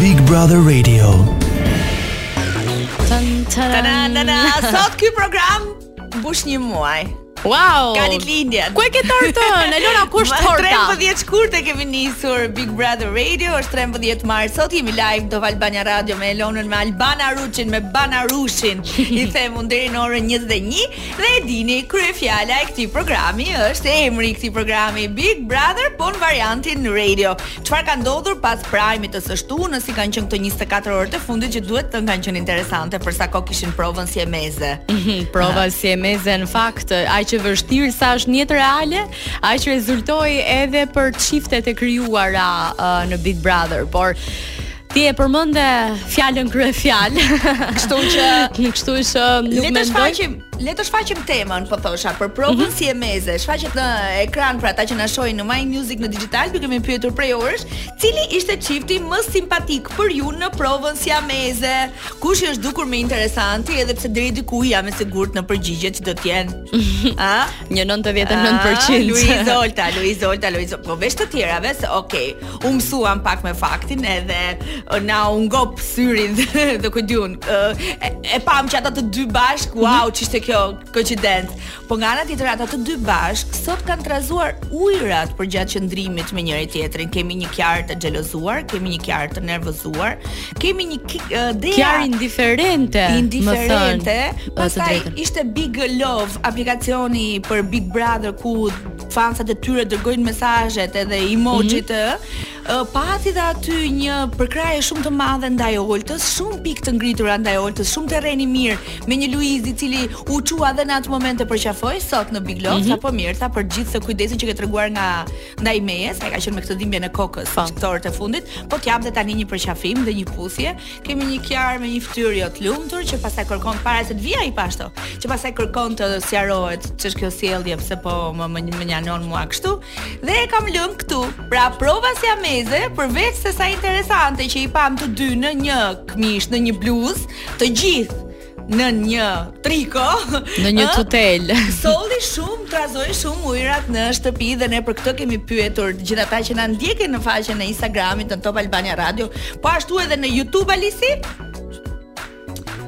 Big Brother Radio. Tanana, sot ky program mbush një muaj. Wow. Ka ditëlindje. Ku e ke tortën? Elona ku është torta? 13 shkurt e kemi nisur Big Brother Radio, është 13 mars. Sot jemi live në Top Albania Radio me Elonën, me Albana Ruçin, me Bana Rushin. i them unë deri në orën 21 dhe e dini, kryefjala e këtij programi është emri i këtij programi Big Brother po në variantin radio. Çfarë ka ndodhur pas prajmit të së shtunës, si kanë qenë këto 24 orë të fundit që duhet të kanë qenë interesante për sa kohë kishin provën siameze. Mhm, prova ah. siameze në fakt, aq e vështirë sa është në jetë reale, aq rezultoi edhe për çiftet e krijuara uh, në Big Brother, por Ti e përmende fjalën kryefjalë. Kështu që, kështu që nuk mendoj. Le të shfaqim, le të shfaqim temën, po thosha, për provën mm -hmm. siameze. Shfaqet në ekran për ata që na shohin në My Music në Digitalb, ju kemi pyetur prej orësh, cili ishte çifti më simpatik për ju në provën siameze? Kush është dukur më interesanti edhe pse deri diku jam e sigurt në përgjigjet që do të jenë. A? Një 99%. Luiz Olta, Luiz Olta, Luiz. Po veç të tjerave, se okay. u mësuam pak me faktin edhe na u ngop syri dhe ku di unë e, e pamë që ata të dy bashkë mhm. wow ç'ishte kjo koincidencë po nga ana tjetër ata të dy bashkë sot kanë trazuar ujërat përgjatë qëndrimit me njëri-tjetrin kemi një Kiarë të xhelozuar kemi një Kiarë të nervozuar kemi një Kiarë indiferente indiferente pastaj ishte big love aplikacioni për big brother ku fansat e tyre dërgojnë mesazhet edhe emoji-t, mm -hmm. pati dhe aty një përkrahje shumë të madhe ndaj Oltës, shumë pikë të ngritura ndaj Oltës, shumë terren i mirë me një Luiz i cili u çua dhe në atë moment e përqafoi sot në Big Love, mm -hmm. epo mirë, tha për gjithë kujdesin që ke treguar nga ndaj meje sa i ka qenë me këtë dhimbjen e kokës po. këto orë të fundit, po të jap dhe tani një përqafim dhe një puthje. Kemi një Kiarë me një fytyrë jo të lumtur që pastaj kërkon para se të vija i pashë këto, që pastaj kërkon të sqarohet ç'është kjo sjellje, pse po më më mënjanon mua kështu. Dhe e kam lënë këtu. Pra prova siameze, përveç sesa interesante që i pamë të dy në një këmishë, në një bluzë, të gjithë në një triko, në një tutë. Solli shumë, trazoi shumë ujërat në shtëpi dhe ne për këtë kemi pyetur të gjithë ata që na ndjekin në faqen e Instagramit në Top Albania Radio, po ashtu edhe në YouTube Alisi.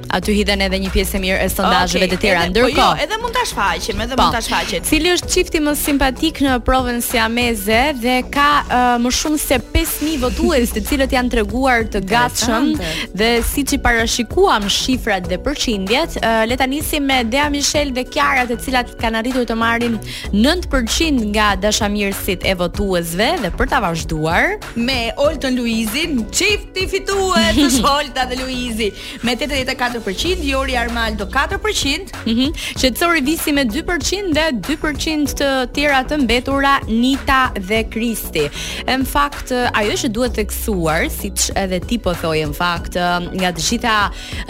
Aty hidhen edhe një pjesë e mirë e sondazheve okay, të tjera. Po Ndërkohë, po jo, edhe mund ta shfaqim, edhe po, mund ta shfaqim. Cili është çifti më simpatik në provën siameze dhe ka uh, më shumë se 5000 votues të cilët janë treguar të gatshëm Dhe siç i parashikuam shifrat dhe përqindjet, uh, le ta nisim me Dea Mishel dhe Kiara, të cilat kanë arritur të marrin 9% nga dashamirësit e votuesve dhe për ta vazhduar me Oltën Luizin, çifti fitues është Olta dhe Luizi me 84%, Jori Armaldo 4%, Mhm. Qetësori Visi me 2% dhe 2% të tjera të mbetura Nita dhe Kristi. Në fakt, ajo që duhet theksuar, siç edhe ti po thoje në fakt, nga të gjitha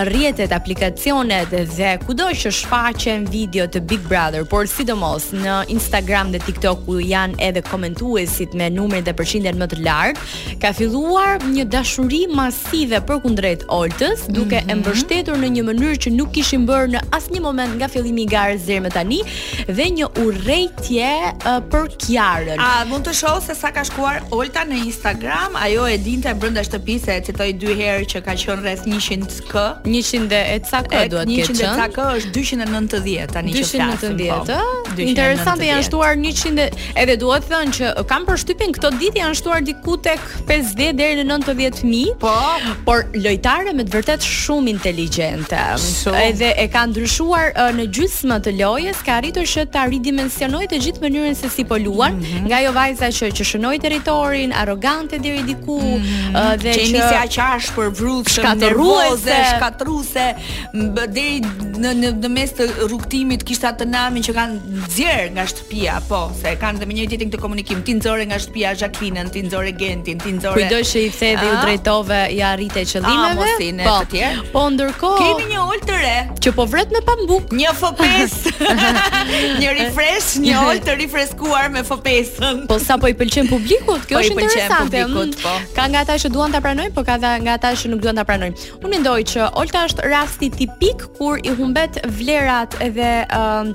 rrjetet, aplikacionet dhe kudo që shfaqen video të Big Brother, por sidomos në Instagram dhe TikTok ku janë edhe komentuesit me numrin dhe përqindjen më të lartë, ka filluar një dashuri mas sive përkundrejt Oltës, duke e mbështetur në një mënyrë që nuk kishin bërë në asnjë moment nga fillimi i garës deri më tani dhe një urrejtje uh, për Kiarën. A mund të shoh se sa ka shkuar Olta në Instagram? Ajo e dinte brenda shtëpisë e citoi dy herë që ka qenë rreth 100k. 100 dhe e ca k duhet të ketë 100 qenë? ca k është 290 tani që flasim. 290 po. ë? 290. Interesante janë shtuar 100 dhe- edhe duhet thënë që kam përshtypjen këto ditë janë shtuar diku tek tek 50 deri në 90 mijë. Po, por lojtare me të vërtet shumë inteligjente. Shumë. Edhe e ka ndryshuar uh, në gjysmë të lojës, ka arritur që ta ridimensionojë të gjithë mënyrën se si po luan, mm -hmm. nga ajo vajza që që shënoi territorin, arrogante deri diku, mm -hmm. uh, dhe që nisi aq ashpër vrrutë, shkatërruese, shkatërruese, deri në në në mes të rrugëtimit kishte atë namin që ka nxjerr nga Pia, po, se e kanë dhe me njëri tjetrin këtë komunikim. Ti nxore nga shtëpia Zhaklinën, ti nxore Gentin, ti nxore. Kujdo që i the dhe iu drejtove, ia arrite qëllimeve. Amosin e po. të tjerë. Po ndërkohë kemi një Oltë të re që po vret me pambuk. Një F5. një refresh, një Oltë të rifreskuar me F5-ën. Po sa po i pëlqen publikut? Kjo po është interesante. Po. Ka nga ata që duan ta pranojnë, po ka nga ata që nuk duan ta pranojnë. Unë mendoj që Olta është rasti tipik kur i humbet vlerat edhe um,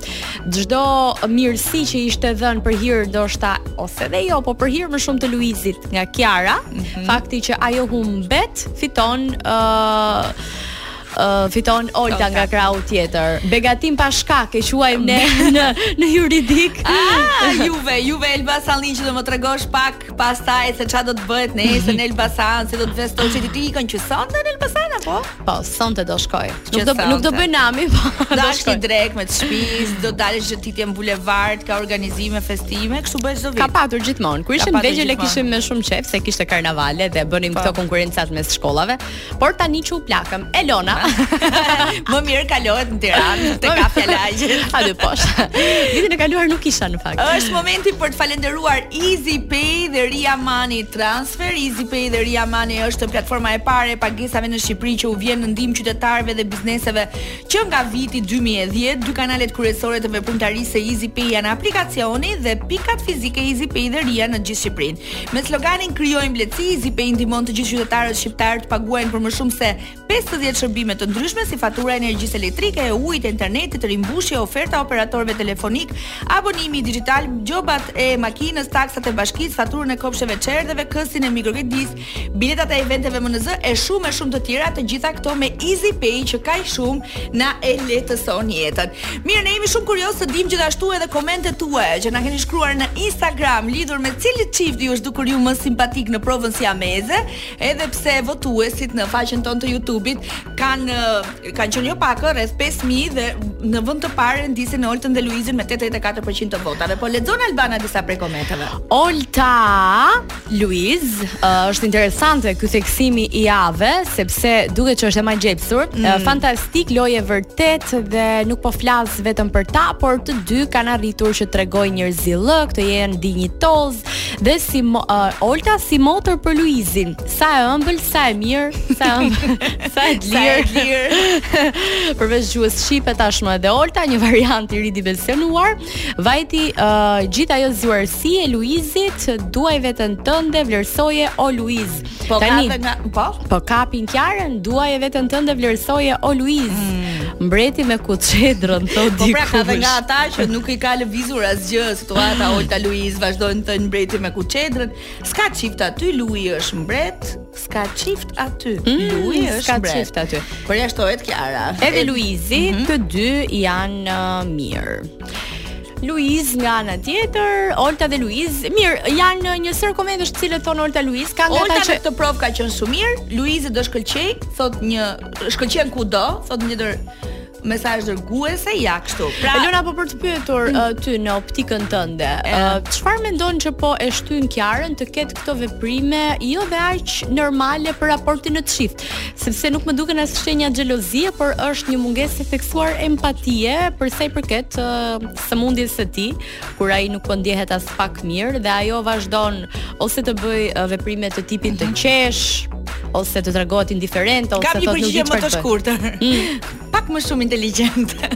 çdo mirësi që ishte dhënë për hir ndoshta ose dhe jo, po për hir më shumë të Luizit nga Kiara, mm -hmm. fakti që ajo humbet fiton ë uh, uh, fiton Olta nga krahu tjetër. Begatim pa shkak e quajmë ne në në juridik. Ah, juve, juve Elbasanllinj që do më tregosh pak Tek pastaj se çfarë do të bëhet nesër në Elbasan, se do të besoj që ti ikën që sonte në Elbasan apo? Po, sonte do shkoj. Nuk do nuk do bëj nami, po. Do të shkoj drejt e në shtëpi, do dalësh shëtitje në bulevard, ka organizime, festime, kështu bëhet çdo vit. Ka patur gjithmonë. Kur ishim vegjël e kishim më shumë qejf se kishte karnavale dhe bënim po. këto konkurrencat mes shkollave. Por tani që u plakëm, Elona, më mirë kalohet në Tiranë, te kafja e lagjes aty poshtë. Vitin e kaluar nuk isha në fakt. Është momenti për të falendëruar Easy Pay dhe Ria Money Transfer. Easy Pay dhe Ria Money është platforma e parë e pagesave në Shqipëri që u vjen në ndihmë qytetarëve dhe bizneseve që nga viti 2010. Dy kanalet kryesore të veprimtarisë së Easy Pay janë aplikacioni dhe pikat fizike Easy Pay dhe Ria në gjithë Shqipërinë. Me sloganin Krijojmë lehtësi, EasyPay ndihmon të gjithë qytetarët shqiptarë të paguajnë për më shumë se 50 shërbime të ndryshme si fatura e energjisë elektrike, e ujit, e internetit, rimbushje, oferta e operatorëve telefonikë, abonimi dixhital, gjobat e makinës, taksat e bashkisë, faturën e kopshteve çerdheve, këstin e mikrokredisë, biletat e eventeve MNZ e shumë e shumë të tjera, të gjitha këto me EasyPay që kaq shumë na e lehtëson jetën. Mirë, ne jemi shumë kuriozë të dimë gjithashtu edhe komentet tuaja që na keni shkruar në Instagram lidhur me cili çift ju është dukur ju më simpatik në provën si ameze, edhe pse votuesit në faqen tonë të YouTube-it kanë kanë qenë jo pak, rreth 5000 dhe në vend të parë rendisin Oltën dhe Luizin me 84% të votave. Po lexon Albana disa prej komenteve. Olta Luiz, është interesante ky theksimi i Ave, sepse duket që është e magjepsur. Mm. Fantastik, lojë e vërtetë dhe nuk po flas vetëm për ta, por të dy kanë arritur që të tregojnë njerëzillëk, të jenë dinjitozë dhe si mo, uh, Olta si motor për Luizin. Sa e ëmbël, sa e mirë, sa e ëmbël, sa e dlirë. Përveç gjuhës shqipe tashmë edhe Olta një variant i ridimensionuar. Vajti, uh, gjithë ajo zgjuarsi e Luizit, duaj veten tënde, vlerësoje o Luiz. Po Tani, ka nga, po? Po kapin Kiarën, duaj veten tënde, vlerësoje o Luiz. Mm. Mbreti me kuçedrën thotë dikush. Po pra ka dhe nga ata që nuk i ka lëvizur asgjë situata Olta Luiz vazhdojnë të thonë mbreti me kuçedrën. S'ka çift aty, Lui është mbret, S'ka çift aty. Mm, Lui është mbret, s'ka çift aty. Po, ja shtohet Kiara. Edhe Luizi, mm -hmm. të dy janë uh, mirë. Luiz nga ana tjetër, Olta dhe Luiz, mirë, janë një sërë komentesh të cilat thonë Olta Luiz, ka nga ata që Olta këtë provë ka qenë shumë mirë, Luizi do shkëlqejë, thotë një, shkëlqen kudo, thotë një Mesazh dërguese ja kështu. Pra, Elona po për të pyetur uh, ty në optikën tënde, uh, çfarë uh, mendon që po e shtyn Kiarën të ketë këto veprime jo dhe aq normale për raportin e një çifti, sepse nuk më duken as shenja xhelozie, por është një mungesë e theksuar empatie për sa i përket uh, sëmundjes së tij. kur ai nuk po ndjehet aspak mirë dhe ajo vazhdon ose të bëjë veprime të tipit të mhm. qeshë ose të tregohet indiferente ose të nuk di çfarë. Kam një përgjigje më të shkurtër. Mm. Pak më shumë inteligjente.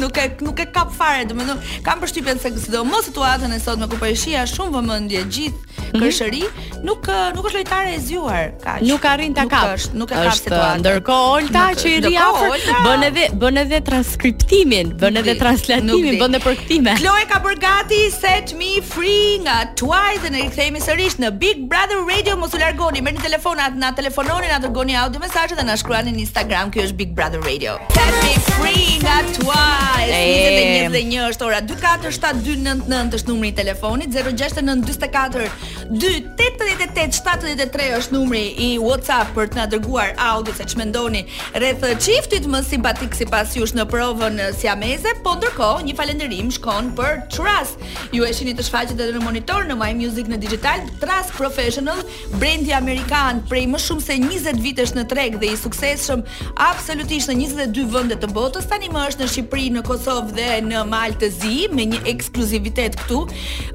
nuk e nuk e kap fare, domethënë kam përshtypjen se sidomos situatën e sotme ku po e shihja me shumë vëmendje gjithë Mhm. Kërshëri nuk nuk është lojtare e zgjuar, kaq. Nuk arrin ta kap. Është, nuk e kap situatën. Ndërkohë Olta që i rri afër bën edhe bën edhe transkriptimin, bën edhe translatimin, bën edhe përkthime. Kloe ka bërë gati Set Me Free nga Twice dhe ne rikthehemi sërish në Big Brother Radio. Mos u largoni, merrni telefonat, na telefononi, na dërgoni audio mesazhe dhe na shkruani në Instagram. Ky është Big Brother Radio. Set Me Free nga Twice. 21 dhe 1 është ora 47299 është numri i telefonit, 0694428873 është numri i WhatsApp për të na dërguar audio se ç'mendoni rreth çiftit më simpatik sipas jush në provën siameze, po ndërkohë një falënderim shkon për Trust. Ju e shihni të shfaqet edhe në monitor në My Music në digital, Trust Professional Brendi amerikan prej më shumë se 20 vitesh në treg dhe i suksesshëm absolutisht në 22 vende të botës, tani më është në Shqipëri, në Kosovë dhe në Mal të Zi me një ekskluzivitet këtu.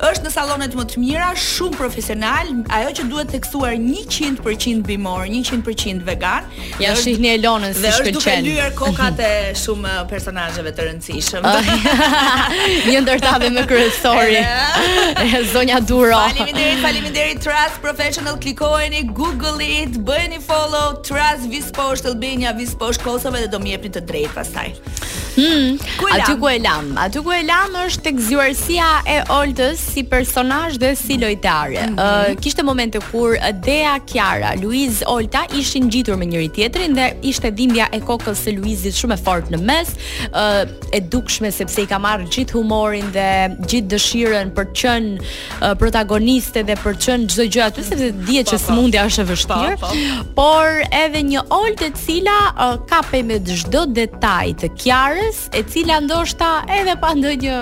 Është në sallonet më të mira, shumë profesional, ajo që duhet theksuar 100% bimor, 100% vegan Ja, shihni Elonën si shkëlqen. Dhe është duke lyer kokat e shumë uh, personazheve të rëndësishëm. Një ndër ta dhe më kryesori. Zonja Duro. Faleminderit, faleminderit Trust Professional. Klikojeni, Google it, bëjeni follow Trust vizë poshtë Albania, vizë poshtë Kosova dhe do më jepni të drejtë pastaj. Mm, ku aty ku e lam, aty ku e lam është tek zgjuarsia e Oltës si personazh dhe si lojtare. Mm -hmm. uh, kishte momente kur Dea Kiara, Luiz Olta ishin ngjitur me njëri tjetrin dhe ishte dhimbja e kokës së Luizit shumë e fortë në mes, uh, e dukshme sepse i ka marrë gjithë humorin dhe gjithë dëshirën për të qenë protagonist dhe për të qenë çdo gjë aty sepse dihet që sëmundja është e vështirë, po, po. por edhe një Oltë e cila uh, kapej me çdo detaj të Kiarës, e cila ndoshta edhe pa ndonjë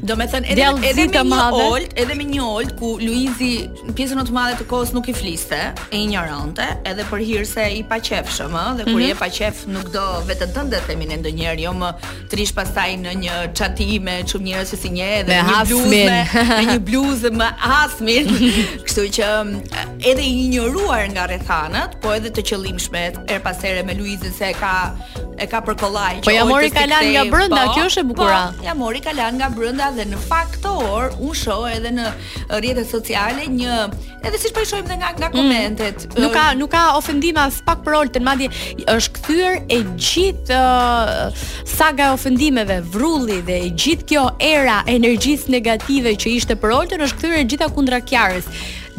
Do me thënë, edhe, edhe me një Oltë, edhe me një Oltë, ku Luizi pjesën më të madhe të kohës nuk i fliste, e injoronte, edhe për hir se i paqejfshëm, dhe kur mm -hmm. je pa qejf nuk do veten tënde të themi ndonjëherë, jo më të rrish pastaj në një çati me shumë njerëz që s'i njeh dhe një bluzë me, me një bluzë me hasmin. Kështu që edhe i injoruar nga rrethanat, po edhe të qëllimshme herë pas here me Luizin se e ka e ka për kollaj. Po ia mori kalanë nga brenda, po, kjo është e bukura. Po, ja mori kalan nga brenda dhe në fakt këto orë unë shoh edhe në rrjetet sociale një edhe siç po i shohim dhe nga nga mm. komentet. Mm. Nuk ka nuk ka ofendim aspak për Oltën, madje është kthyer e gjithë uh, saga e ofendimeve, vrulli dhe e gjithë kjo era e energjisë negative që ishte për Oltën është kthyer e gjitha kundra Kiarës.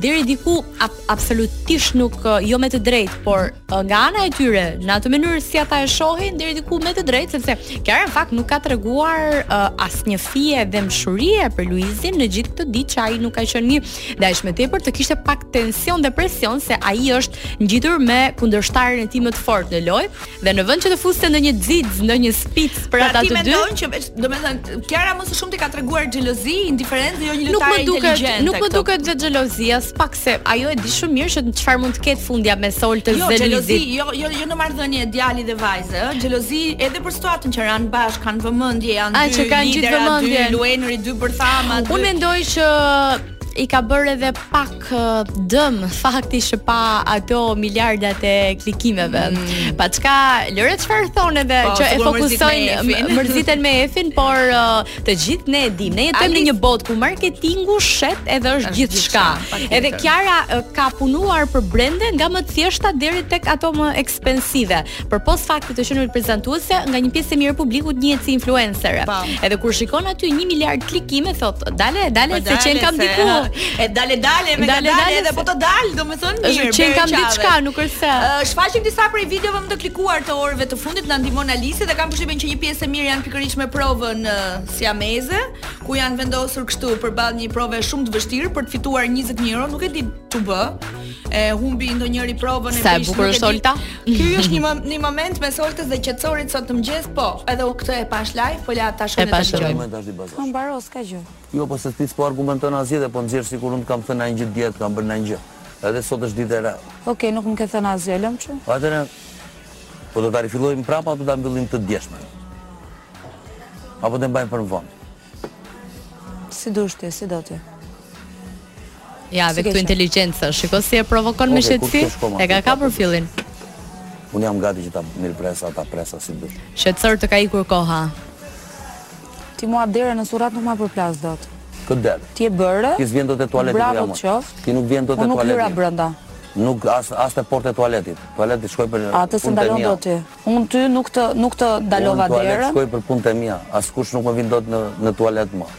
Deri diku ab, absolutisht nuk uh, jo me të drejtë, por uh, nga ana e tyre, në atë mënyrë si ata e shohin, deri diku me të drejtë sepse Kiara në fakt nuk ka treguar uh, asnjë fije dhembshurie për Luizin në gjithë këto ditë që ai nuk ka qenë mirë. Dhe është më tepër të kishte pak tension dhe presion se ai është ngjitur me kundërshtarin e tij më të fortë në lojë dhe në vend që të fuste ndonjë xic, ndonjë spic për pra ata të dy. Pra ti mendon që domethënë Kiara më së shumti ka treguar xhelozi, indiferencë, jo një lojtare inteligjente. Nuk më duket xhelozi, aspak se ajo e di shumë mirë që çfarë mund të ketë fundja me Oltën, jo, dhe Luizit. Jo, xhelozi, jo, jo, Jo në marrëdhënie djali dhe vajzë, ë, xhelozi edhe për situatën që ranë bashkë, kanë vëmendje, janë ata dy që kanë gjithë lidera, dy vëmendjen. liderë, dy bërthama, dy. Unë mendoj që i ka bërë edhe pak ë, dëm fakti që pa ato miliardat e klikimeve. Paçka Lore çfarë thonë edhe Mm. Po, që e sigur mërzit me fokusojnë Efin. mërziten me Efin, por ë, Të gjithë ne e dimë, ne jetojmë në një botë ku marketingu shet edhe është gjithçka. Edhe Kiara ka punuar për brende nga më të thjeshta deri tek ato më ekspensive. Përpos faktit të qenit prezantuese nga një pjesë e mirë e publikut njihet si influencer. Po. Edhe kur shikon aty 1 miliard klikime thotë, dale, dale, po, se qenkam diku. E dale, dale, me dale, dale, edhe po të dal, domethënë mirë. Është qenkam diçka, nuk është se. Shfaqim disa prej videove më të klikuara të orëve të fundit na ndihmon Alice dhe kam përshtypjen që një pjesë e mirë janë pikërisht me provën siameze, ku janë vendosur kështu përballë një prove shumë të vështirë për të fituar 20000 euro, nuk e di ç'u bë. E humbi ndonjëri provën e bëj. Sa e bukur është Olta? Ky është një një moment mes Oltës dhe Qetësorit sot në mëngjes, po, edhe unë këtë e pashë live, po le ta shohim të dëgjojmë. Po mbaro, s'ka gjë. Jo, po se ti s'po argumenton asgjë dhe po nxjerr sikur unë të kam thënë ndonjë gjë dje të, kam bërë ndonjë gjë. Edhe sot është ditë e rëndë. Okej, nuk më ke thënë asgjë, lëmë, çohu. Atëherë Po do ta rifillojmë prapë apo do ta mbyllim të djeshmen? Apo ta mbajmë për më vonë? Si të duash ti, si do ti? Ja, dhe këtu inteligjenca, shiko si e provokon me qetësi, e ka kapur fillin. Unë jam gati që ta mirëpres, ta pres si të duash. Qetësor të ka ikur koha. Ti mua derën në surrat nuk ma përplas dot. Kë derë? Ti e bëre. Ti s'vjen dot te tualeti bravo të Bravo qoftë. Ti nuk vjen dot te tualeti. Unë nuk hyra brenda. Nuk as as te porta e tualetit. Tualet shkoj për Atë s'e ndalon dot ti. Unë ty nuk të nuk të ndalova derën. Unë tualet shkoj për punët e mia. Askush nuk më vjen dot në në tualet më.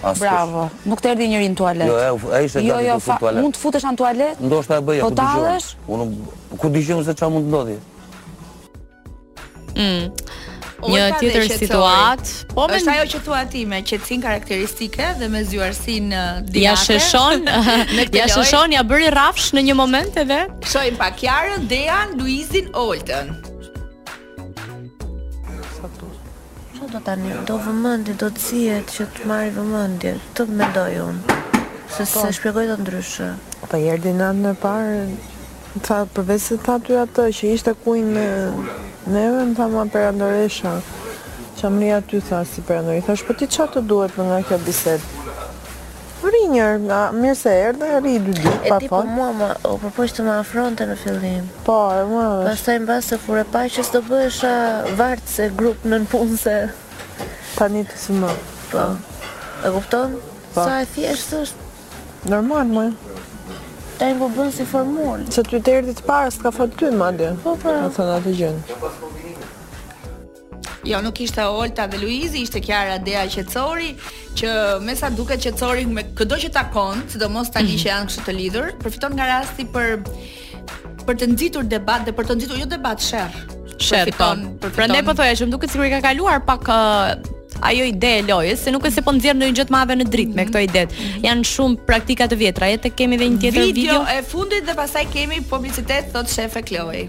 Askush. Bravo. Nuk të erdhi njeri në tualet. Jo, ai ishte jo, gati jo, të futej në tualet. Mund të futesh në tualet? Ndoshta e bëja, po, po dëgjoj. Unë ku dëgjoj se çfarë mund të ndodhë. Mm. Një tjetër situatë. Po është ajo që thua ti me qetësinë karakteristike dhe me zgjuarsinë uh, dinake. Ia sheshon, ia sheshon, ia bëri rrafsh në një moment edhe. Shohim pak Kiarën, Dean, Luizin, Oltën. Ça do tani? Do vëmendje, do të zihet që të marrë vëmendje, të mendoj unë. Se po. s'e shpjegoj dot ndryshe. Po erdhi natën e parë Më tha, përveç se të tha ty atë, që ishte kuinj me neve, më tha ma perandoresha, Çamëria ty tha si perandori. Thash, po ti ça të duhet më nga kjo bisedë? Rri një herë, na mirë se erdhe, rri dy ditë, E pa ti po fol. mua më o përpoq të më afronte në fillim. Po, e mua është. Pastaj mbase kur e pa që s'do bëhesha vartës e grup nënpunëse. Tani të si më. Po. E kupton? Po. Sa e thjeshtë është. Normal moj. Tani po bën si formul. Se ty të erdhi të parë, s'ka fol ty madje. Po pra. Ka thënë atë gjën. Jo, nuk ishte Olta dhe Luizi, ishte Kiara dhe Qetsori, që me sa duket Qetsori me këdo që takon, sidomos tani që janë kështu të lidhur, përfiton nga rasti për për të nxitur debat dhe për të nxitur jo debat sherr. Sherr fiton. Po. Prandaj po thoja që më duket sikur i ka kaluar pak uh, ajo ide e lojës, se nuk është se po nxjerr ndonjë gjë të madhe në dritë mhm me këto ide. Mhm. Janë shumë praktika të vjetra, edhe kemi edhe një tjetër video. Video e fundit dhe pastaj kemi publicitet thotë shefe Kloi.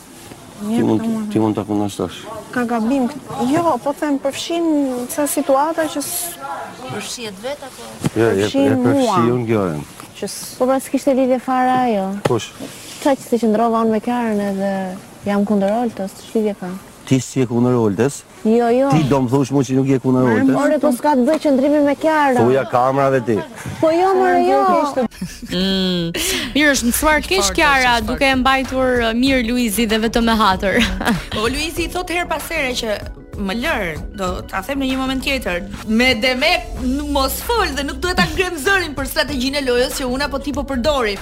Ti mund, ti mund të punosh tash. Ka gabim këtë. Jo, po them, përfshin ca situata që... Përfshihet vetë, apo? Jo, e përfshi unë kjo e. Që Po pra s'kishte lidhje fare ajo. Kush? Ça që se qëndrova unë me Kiarën edhe jam kundër Oltës, ça lidhje ka? Ti s'je kundër Oltës? Jo jo. Ti do më thush mu që nuk je kundër Oltës? Ore po s'ka të bëjë qëndrimi me Kiarën. Thuja kamrave ti. Po jo më jo. Mm. Mirë është mësuar keq Kiara duke e mbajtur uh, mirë Luizi dhe vetëm me hatër. Po Luizi i thotë herë pas here që më lër, do ta them në një moment tjetër. Me demek mos fol dhe nuk duhet ta ngrem zërin për strategjinë e lojës që unë apo ti po përdorim.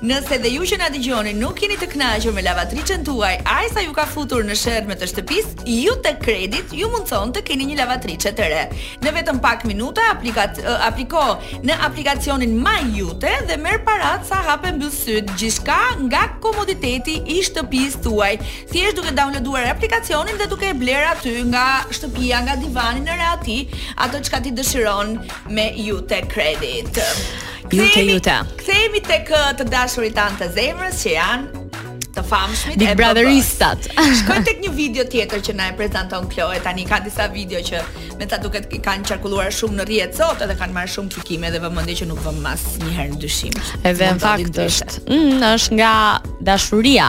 Nëse dhe ju që na dëgjoni nuk jeni të kënaqur me lavatriçen tuaj, aq sa ju ka futur në sherr me të shtëpisë, Jute Credit ju mundëson të keni një lavatriçe të re. Në vetëm pak minuta aplikat apliko në aplikacionin My Jute dhe merr paratë sa hap e mbyll sytë, gjithçka nga komoditeti i shtëpisë tuaj. Thjesht duke downloaduar aplikacionin dhe duke e blerë aty nga shtëpia, nga divani në rehati, atë çka ti dëshiron me Jute Credit. Jute, jute. Kthehemi tek uh, të dashurit tanë të zemrës që janë të famshmit Big Brotheristat. Shkoj tek një video tjetër që na e prezanton Kloe. Tani ka disa video që me sa duket kanë qarkulluar shumë në rrjet sot edhe kanë marrë shumë klikime dhe vëmendje që nuk vëmë as një herë në dyshim. Edhe në fakt është. Mm, është nga dashuria.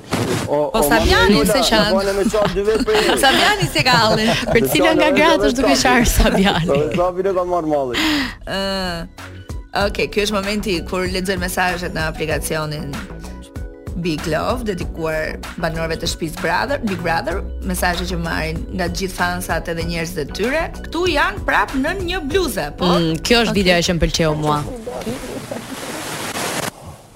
Po Sabjani seç qan. Po ne me ça dy vet për. Sabjani e ka hallin. Për cilën nga gratë është duke qarë Sabjani? Po Sabjanin e ka marrë malli. Ëh. Okej, ky është momenti kur lexojnë mesazhet në aplikacionin Big Love dedikuar banorëve të shtëpisë Brother, Big Brother, mesazhe që marrin nga të gjithë fansat edhe njerëzit e tyre. Ktu janë prap nën një bluze, po. Mm, kjo është videoja që më pëlqeu mua.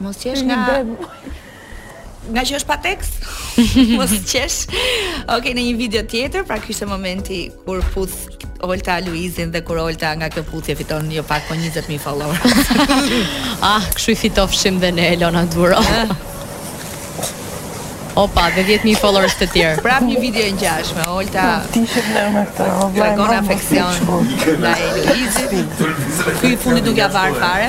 Mos qesh nga nga që është pa tekst. Mos qesh. Okej, okej, në një video tjetër, pra kishte momenti kur puth Olta Luizin dhe kur Olta nga kjo puthje fiton jo pak po 20000 followers. ah, kshu i fitofshim dhe ne Elona Duro. Eh. Opa, dhe 10.000 followers të tjerë. Prap një video e ngjashme, Olta. Po, ti je në me këtë. Tregon afeksion ndaj Luizit. Ky i fundit nuk ja var fare.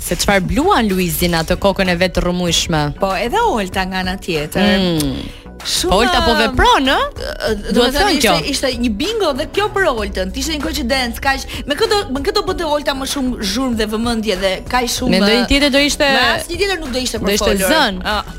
Se çfarë bluan Luizi në atë kokën e vet të rrëmujshme. Po, edhe Olta nga ana tjetër. Mm. Shumë po Olta po vepron, ë? Do të thonë kjo. Ishte, ishte një bingo dhe kjo për Oltën. Thjesht një koincidencë, kaq me këto me këto bënte Olta më shumë zhurmë dhe vëmendje dhe kaq shumë. Në ndonjë tjetër do ishte. Në asnjë tjetër nuk do ishte për folur. Do ishte zën. Ah.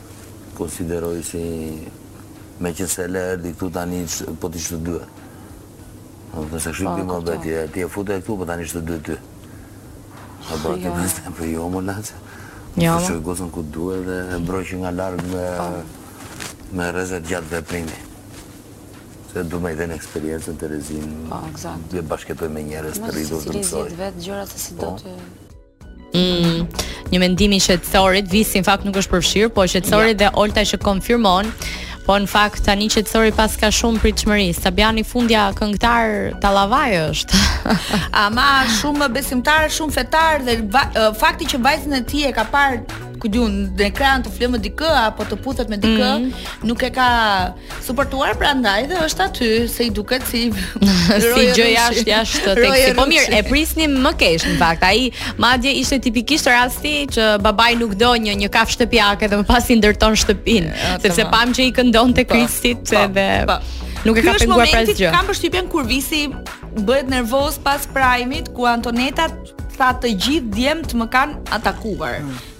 Konsideroj si meqenëse le erdhi këtu tani po thjesht dua. Në të se shqipti më beti, ti e fute këtu po tani thjesht dua ty. A bërë të përës të për jo më latë. Një më? Që e gocën ku dua dhe e mbroj që nga largë me... Me rreze të gjatë dhe prindi. Se du me i dhenë eksperiencën të rezin. Po, egzakt. Dhe bashketoj me njerëz të rritur të mësoj. Po, egzakt. Ti rezit vetë gjërat e si do po. të... Mm, një mendim i qetësorit, visi në fakt nuk është përfshirë, po qetësori ja. dhe Olta që konfirmon. Po në fakt tani qetësori paska shumë pritshmëri. Sabiani fundja këngëtar tallavaje është. Ama shumë besimtar, shumë fetar dhe va, fakti që vajzën e tij e ka parë ku di unë në ekran të flejë me dikë apo të puthet me dikë, mm -hmm. nuk e ka Suportuar prandaj dhe është aty se i duket si si gjë jashtë jashtë teksti. Po mirë, e prisnim më keq në fakt. Ai madje ishte tipikisht rasti që babai nuk do një një kafshë shtëpiake dhe më pas i ndërton shtëpinë, sepse pamë që i këndonte po, Kristit po, edhe po. nuk e ka penguar për asgjë. Ky është momenti kam përshtypjen kur Visi bëhet nervoz pas prajmit ku Antoneta tha të gjithë djemtë më kanë atakuar. Hmm.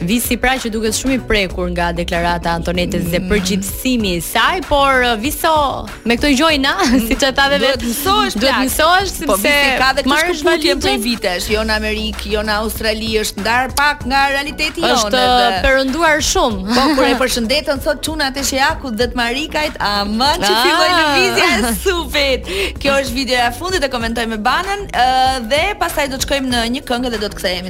Visi pra që duket shumë i prekur nga deklarata e Antonetës dhe mm. përgjithësimi i saj, por uh, Viso me këto gjona, mm. siç e tha dhe vetë, mësohesh plak. Duhet mësohesh po, sepse po, ka dhe këtë shkëputje prej vitesh, jo në Amerikë, jo në Australi, është ndarë pak nga realiteti jonë. Është dhe... perënduar shumë. Po kur e përshëndetën sot çunat e Shijakut dhe të Marikajt, aman që ah. filloi lëvizja e supit. Kjo është videoja e fundit e komentojmë me Banën uh, dhe pastaj do të shkojmë në një këngë dhe do të kthehemi.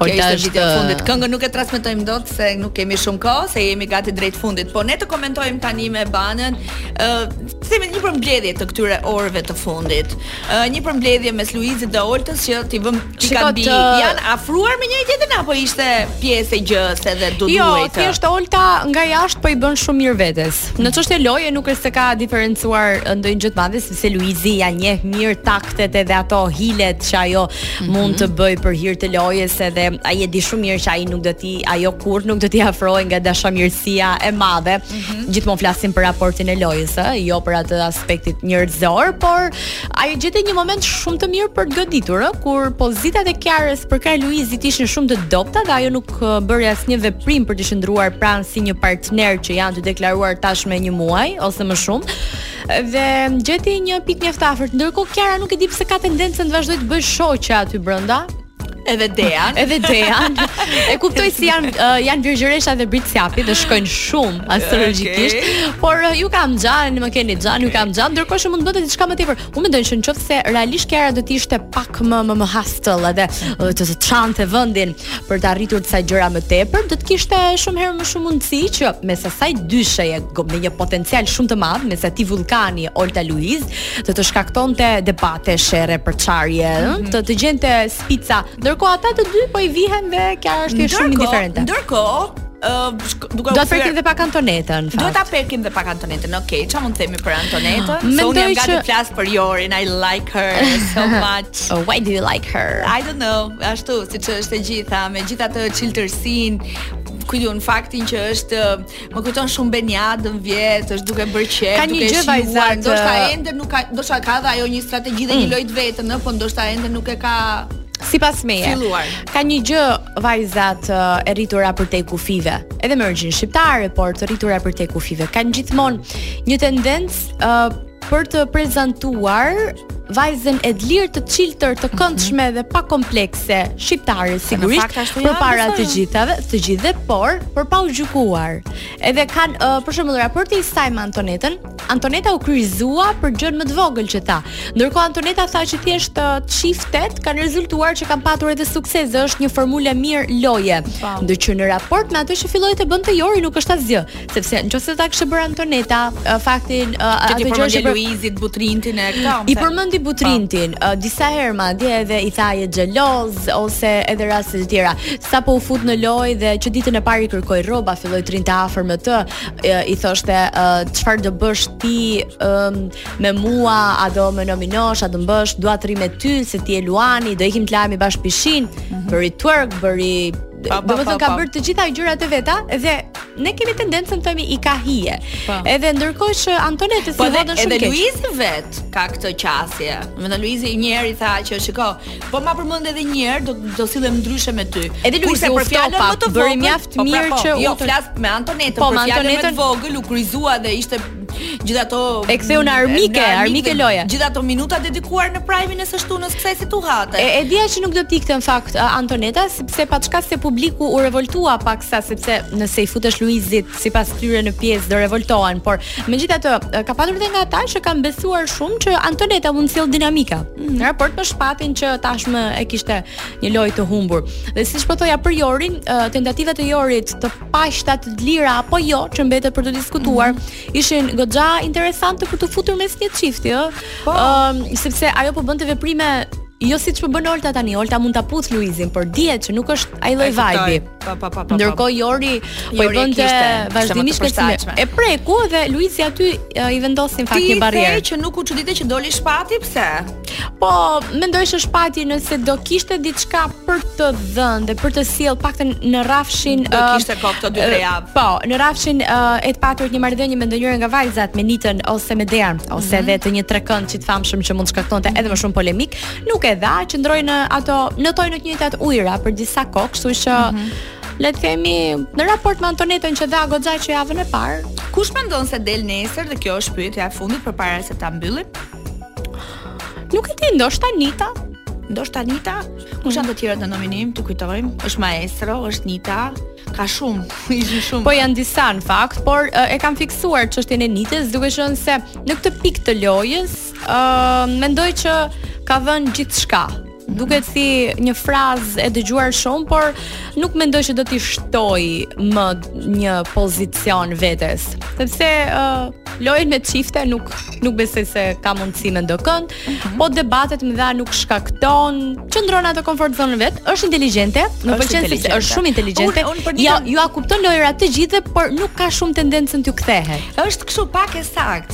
Kjo ishte video e fundit. Këngën nuk e transmetojmë dot se nuk kemi shumë kohë, se jemi gati drejt fundit. Po ne të komentojmë tani me Banën, ë uh, themi një përmbledhje të këtyre orëve të fundit. Uh, një përmbledhje mes Luizit dhe Oltës që t'i vëmë pikat mbi. Të... Janë afruar me njëri tjetrin apo ishte pjesë e gjës edhe do jo, duhet. Jo, thjesht Olta nga jashtë po i bën shumë mirë vetes. Në çështje loje nuk është se ka diferencuar ndonjë gjë të madhe se Luizi ia njeh mirë taktet edhe ato hilet që ajo mm -hmm. mund të bëjë për hir të lojës edhe ai e di shumë mirë që ai nuk do ti ajo kurrë nuk do t'i afrohej nga dashamirësia e madhe. Mm -hmm. Gjithmonë flasim për raportin e lojës, ë, jo për atë aspektin njerëzor, por ajo gjeti një moment shumë të mirë për të goditur, ë, kur pozitat e Kiarës përkrah Luizit ishin shumë të dobta dhe ajo nuk bëri asnjë veprim për të qëndruar pranë si një partner që janë të deklaruar tashmë një muaj ose më shumë. Dhe gjeti një pikë mjaft afërt. Ndërkohë Kiara nuk e di pse ka tendencën të vazhdojë të bëjë shoqe aty brenda. Edhe Dejan. Edhe Dejan. e kuptoj se janë uh, janë Virgjëresha dhe Bricjapi dhe shkojnë shumë astrologjikisht, okay. por uh, ju kam xhan, më keni xhan, okay. ju kam xhan, ndërkohë që mund të bënte diçka më tepër. Unë mendoj se nëse realisht Kiara do të ishte pak më më më hastëll edhe uh, të të çante vendin për të arritur disa gjëra më tepër, do të kishte shumë herë më shumë mundësi që me sa sa dysheje me një potencial shumë të madh, me sa ti vullkani Olta Luiz, të të shkaktonte debate, sherre, përçarje, mm -hmm. të të gjente spica. Ndërkohë ata të dy po i vihen dhe kjo është shumë indiferente. Ndërkohë, duke u Do të prekim dhe pak Antonetën. Do ta prekim dhe pak Antonetën. Okej, okay, çfarë mund të themi për Antonetën? Mendoj so, jam gati të flas për Jorin. I like her so much. Oh, why do you like her? I don't know. Ashtu, siç është e gjitha, me gjithë atë çiltërsinë, kujtun faktin që është më kujton shumë Beniadën vjet, është duke bërë qejf, duke njohur vajzat, ndoshta ende nuk ka, ndoshta ka dhe ajo një strategji dhe një mm. lojë të vetën, në, po ndoshta ende nuk e ka Sipas meje, Filuar. ka një gjë vajzat e rritura përtej kufijve, edhe me origjinë shqiptare, por të rritura përtej kufijve, kanë gjithmonë një tendencë për të prezantuar vajzën e dlirë të çiltër të këndshme dhe pa komplekse shqiptare sigurisht përpara të gjithave të gjithëve por për pa u gjykuar edhe kanë uh, për shembull raporti i saj me Antonetën Antoneta u kryqëzua për gjënë më të vogël që tha ndërkohë Antoneta tha që thjesht uh, çiftet kanë rezultuar që kanë patur edhe sukses dhe është një formulë e mirë loje po. ndërkohë në raport me atë që filloi të bënte Jori nuk është asgjë sepse nëse ta kishte bërë Antoneta faktin atë gjë që për Luizit Butrintin e këta i përmendi Butrintin po. disa herë madje edhe i tha je xheloz ose edhe raste të tjera sapo u fut në lojë dhe që ditën e parë i kërkoi rroba filloi të rrinte afër me të i thoshte çfarë do bësh ti me mua a do më nominosh a do më mbash dua të rri me ty se ti je Luani do ikim të lahemi bashkë në pishinë mhm. bëri twerk bëri domethënë ka bërë të gjitha gjërat e veta dhe ne kemi tendencën të themi i ka hije. Po. Edhe ndërkohë që Antonetës po, i hodhën shumë keq. Edhe Luizi vetë ka këtë qasje. Domethënë Luizi një herë i tha që shiko, po ma përmende edhe një herë do do sillem ndryshe me ty. Edhe Luizi për fjalën më të vogël, bëri mjaft po, pra, mirë po, që jo, u fjalos me Antonetën po, për fjalën më të vogël, u kryqëzua dhe ishte Gjithë ato e ktheu në armike, armike loja. Gjithë ato minuta dedikuar në Prime-in e së shtunës kësaj situate. E, e dija që nuk do të ikte në fakt uh, Antoneta sepse pa çka se publiku u revoltua paksa sepse nëse i futesh Luizit sipas tyre një pjesë do revoltohen, por megjithatë ka patur edhe nga ata që kanë besuar shumë që Antoneta mund të sjellë dinamika. Mm -hmm. Në raport me Shpatin që tashmë e kishte një lojë të humbur. Dhe siç po thoja për Jorin, uh, tentativat e Jorit të pakta të lira apo jo që mbetet për të diskutuar. Mm -hmm. Ishin goxha interesante për t'u futur mes një çifti, ë. Po. Ëm um, sepse ajo po bënte veprime Jo siç po bën Olta tani, Olta mund ta puthë Luizin, por dihet që nuk është ai lloj vibe. Pa pa pa pa. Ndërkohë Jori po i bënte vazhdimisht këtë e preku dhe Luizi aty i vendosi në fakt një barrierë. Ti që nuk u çudite që doli Shpati pse? Po, mendoj se Shpati nëse do kishte diçka për të dhënë dhe për të sjellë të paktën në rrafshin do uh, kishte kohë këto 2-3 javë. Po, në rrafshin uh, e të patur një marrëdhënie me ndonjërin nga vajzat, me Nitën ose me Dean, ose mm -hmm. dhe të një trekëndëshi të famshëm që mund të shkaktonte edhe më shumë polemikë, nuk e dha, qëndroi në ato, notoi në të njëjtat ujëra për disa kohë, kështu që mm -hmm le të themi në raport me Antonetën që dha goxha që javën e parë. Kush mendon se del nesër dhe kjo është pyetja e fundit përpara se ta mbyllim? Nuk e di, ndoshta Nita, ndoshta Nita, kush janë të tjerët në nominim, të kujtojmë, është maestro, është Nita, ka shumë, ishin shumë. Po janë disa në fakt, por uh, e kam fiksuar çështjen e Nitës, duke qenë se në këtë pikë të lojës, ë uh, mendoj që ka dhënë gjithçka. Duket si një frazë e dëgjuar shumë, por nuk mendoj që do t'i shtojë më një pozicion vetes, sepse uh, lojën me çifte nuk nuk besoj se ka mundësi me ndokënd, mm -hmm. po debate të mëdha nuk shkakton, qëndron në atë komfort zonën e vet, është inteligjente, më pëlqen se është shumë inteligjente. Un, un ja, ua kupton lojërat të gjithëve, por nuk ka shumë tendencën t'u kthehet. Është kështu pak e saktë.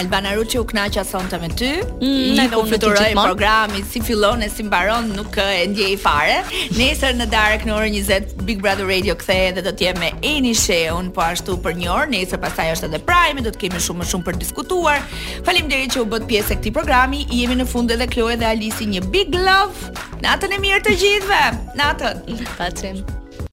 Albana Ruçi u kënaqa sonte me ty. Mm, me ty fluturon programi si fillon e si mbaron, nuk e ndjej fare. Nesër në darkë në orën 20 Big Brother Radio kthehet dhe do të jem me Eni Shehun po ashtu për një orë. Nesër pastaj është edhe Prime, do të kemi shumë më shumë për të diskutuar. Faleminderit që u bëtë pjesë e këtij programi. I japim në fund edhe Kloes dhe Alisit një Big Love. Natën e mirë të gjithëve. Natën. Paçim.